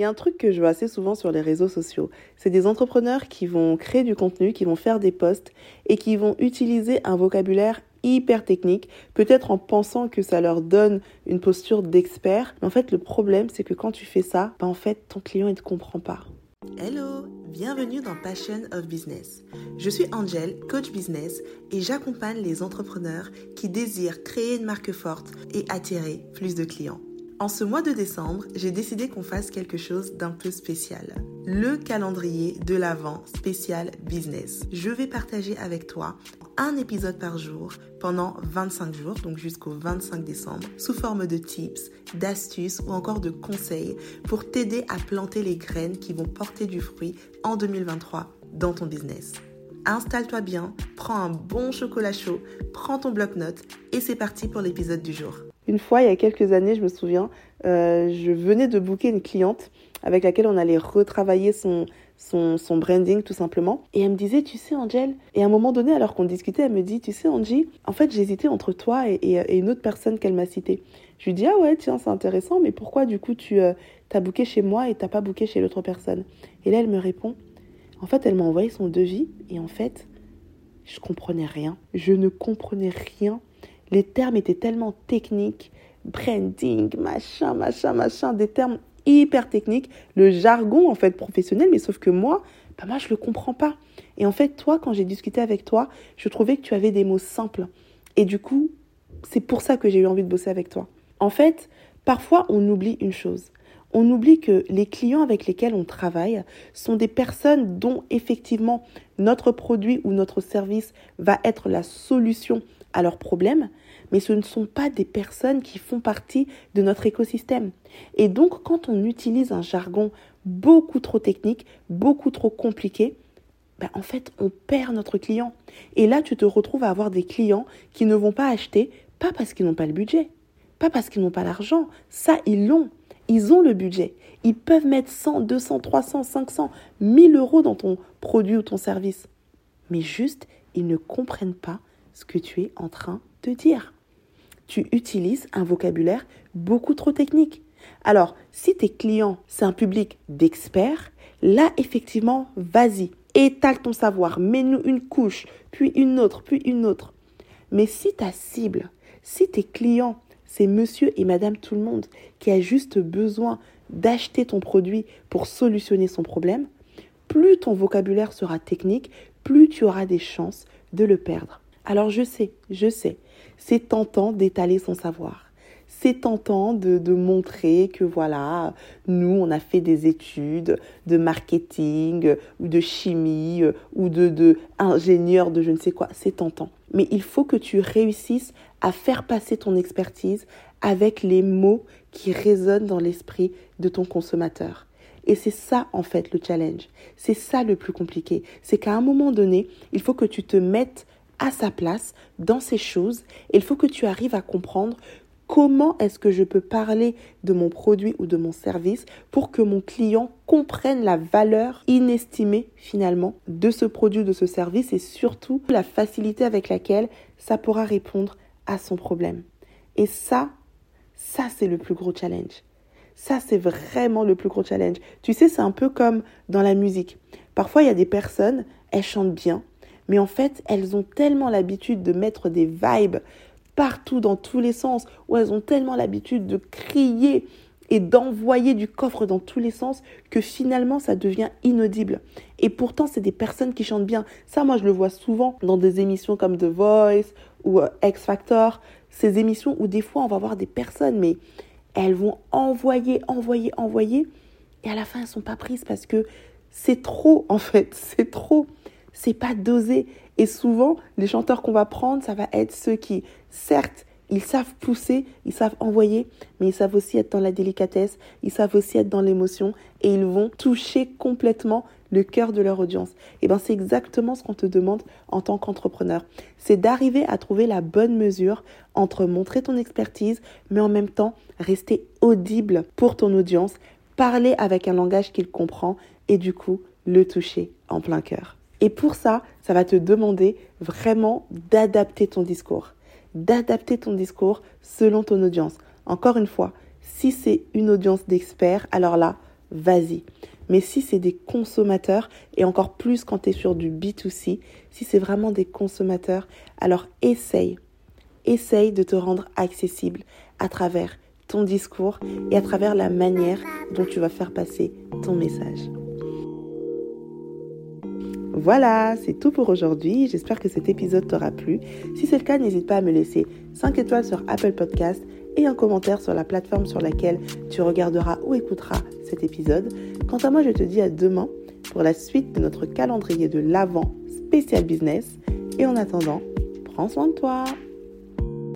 Il y a un truc que je vois assez souvent sur les réseaux sociaux. C'est des entrepreneurs qui vont créer du contenu, qui vont faire des posts et qui vont utiliser un vocabulaire hyper technique, peut-être en pensant que ça leur donne une posture d'expert. Mais en fait, le problème, c'est que quand tu fais ça, bah en fait, ton client, ne te comprend pas. Hello, bienvenue dans Passion of Business. Je suis Angel, coach business, et j'accompagne les entrepreneurs qui désirent créer une marque forte et attirer plus de clients. En ce mois de décembre, j'ai décidé qu'on fasse quelque chose d'un peu spécial. Le calendrier de l'Avent spécial business. Je vais partager avec toi un épisode par jour pendant 25 jours, donc jusqu'au 25 décembre, sous forme de tips, d'astuces ou encore de conseils pour t'aider à planter les graines qui vont porter du fruit en 2023 dans ton business. Installe-toi bien, prends un bon chocolat chaud, prends ton bloc-notes et c'est parti pour l'épisode du jour. Une fois, il y a quelques années, je me souviens, euh, je venais de booker une cliente avec laquelle on allait retravailler son, son, son, branding tout simplement. Et elle me disait, tu sais Angel, et à un moment donné, alors qu'on discutait, elle me dit, tu sais Angie, en fait j'hésitais entre toi et, une autre personne qu'elle m'a citée. Je lui dis, ah ouais, tiens, c'est intéressant, mais pourquoi du coup tu euh, t'as booké chez moi et t'as pas booké chez l'autre personne? Et là, elle me répond, en fait, elle m'a envoyé son devis et en fait, je comprenais rien. Je ne comprenais rien les termes étaient tellement techniques, branding, machin, machin, machin, des termes hyper techniques, le jargon en fait professionnel, mais sauf que moi, bah moi je le comprends pas. Et en fait, toi, quand j'ai discuté avec toi, je trouvais que tu avais des mots simples. Et du coup, c'est pour ça que j'ai eu envie de bosser avec toi. En fait, parfois on oublie une chose. On oublie que les clients avec lesquels on travaille sont des personnes dont effectivement notre produit ou notre service va être la solution à leurs problèmes, mais ce ne sont pas des personnes qui font partie de notre écosystème. Et donc, quand on utilise un jargon beaucoup trop technique, beaucoup trop compliqué, ben, en fait, on perd notre client. Et là, tu te retrouves à avoir des clients qui ne vont pas acheter, pas parce qu'ils n'ont pas le budget, pas parce qu'ils n'ont pas l'argent. Ça, ils l'ont. Ils ont le budget. Ils peuvent mettre 100, 200, 300, 500, 1000 euros dans ton produit ou ton service. Mais juste, ils ne comprennent pas ce que tu es en train de dire tu utilises un vocabulaire beaucoup trop technique. Alors, si tes clients, c'est un public d'experts, là, effectivement, vas-y, étale ton savoir, mets-nous une couche, puis une autre, puis une autre. Mais si ta cible, si tes clients, c'est monsieur et madame tout le monde qui a juste besoin d'acheter ton produit pour solutionner son problème, plus ton vocabulaire sera technique, plus tu auras des chances de le perdre. Alors je sais, je sais, c'est tentant d'étaler son savoir. C'est tentant de, montrer que voilà, nous, on a fait des études de marketing ou de chimie ou de, de ingénieur de je ne sais quoi. C'est tentant. Mais il faut que tu réussisses à faire passer ton expertise avec les mots qui résonnent dans l'esprit de ton consommateur. Et c'est ça, en fait, le challenge. C'est ça le plus compliqué. C'est qu'à un moment donné, il faut que tu te mettes à sa place dans ces choses. il faut que tu arrives à comprendre comment est-ce que je peux parler de mon produit ou de mon service pour que mon client comprenne la valeur inestimée finalement de ce produit, de ce service et surtout la facilité avec laquelle ça pourra répondre à son problème. Et ça, ça c'est le plus gros challenge. Ça, c'est vraiment le plus gros challenge. Tu sais, c'est un peu comme dans la musique. Parfois, il y a des personnes, elles chantent bien, mais en fait, elles ont tellement l'habitude de mettre des vibes partout dans tous les sens, ou elles ont tellement l'habitude de crier et d'envoyer du coffre dans tous les sens que finalement ça devient inaudible. Et pourtant, c'est des personnes qui chantent bien. Ça, moi, je le vois souvent dans des émissions comme The Voice ou euh, X Factor, ces émissions où des fois on va voir des personnes, mais elles vont envoyer, envoyer, envoyer, et à la fin, elles sont pas prises parce que c'est trop, en fait, c'est trop c'est pas dosé. Et souvent, les chanteurs qu'on va prendre, ça va être ceux qui, certes, ils savent pousser, ils savent envoyer, mais ils savent aussi être dans la délicatesse, ils savent aussi être dans l'émotion et ils vont toucher complètement le cœur de leur audience. Et ben c'est exactement ce qu'on te demande en tant qu'entrepreneur. C'est d'arriver à trouver la bonne mesure entre montrer ton expertise, mais en même temps rester audible pour ton audience, parler avec un langage qu'il comprend et du coup le toucher en plein cœur. Et pour ça, ça va te demander vraiment d'adapter ton discours. D'adapter ton discours selon ton audience. Encore une fois, si c'est une audience d'experts, alors là, vas-y. Mais si c'est des consommateurs, et encore plus quand tu es sur du B2C, si c'est vraiment des consommateurs, alors essaye. Essaye de te rendre accessible à travers ton discours et à travers la manière dont tu vas faire passer ton message. Voilà, c'est tout pour aujourd'hui. J'espère que cet épisode t'aura plu. Si c'est le cas, n'hésite pas à me laisser 5 étoiles sur Apple Podcast et un commentaire sur la plateforme sur laquelle tu regarderas ou écouteras cet épisode. Quant à moi, je te dis à demain pour la suite de notre calendrier de l'Avent spécial business. Et en attendant, prends soin de toi.